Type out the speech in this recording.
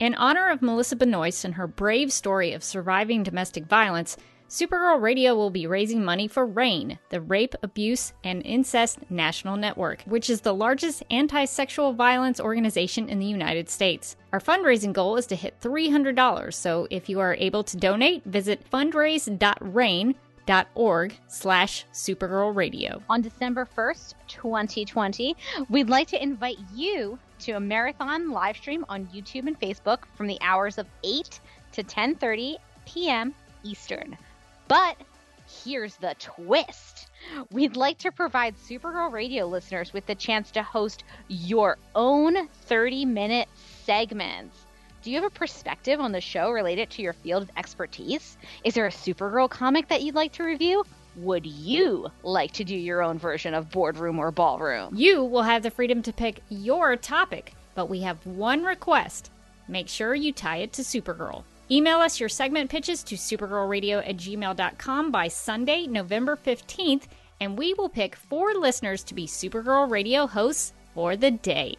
In honor of Melissa Benoist and her brave story of surviving domestic violence, Supergirl Radio will be raising money for RAINN, the Rape, Abuse, and Incest National Network, which is the largest anti sexual violence organization in the United States. Our fundraising goal is to hit $300, so if you are able to donate, visit fundraise.rainn.org slash. On December 1st, 2020, we'd like to invite you to a marathon live stream on YouTube and Facebook from the hours of 8 to 10:30 p.m. Eastern. But here's the twist. We'd like to provide Supergirl Radio listeners with the chance to host your own 30-minute segments. Do you have a perspective on the show related to your field of expertise? Is there a Supergirl comic that you'd like to review? Would you like to do your own version of boardroom or ballroom? You will have the freedom to pick your topic, but we have one request. Make sure you tie it to Supergirl. Email us your segment pitches to supergirlradio at gmail.com by Sunday, November 15th, and we will pick four listeners to be Supergirl Radio hosts for the day.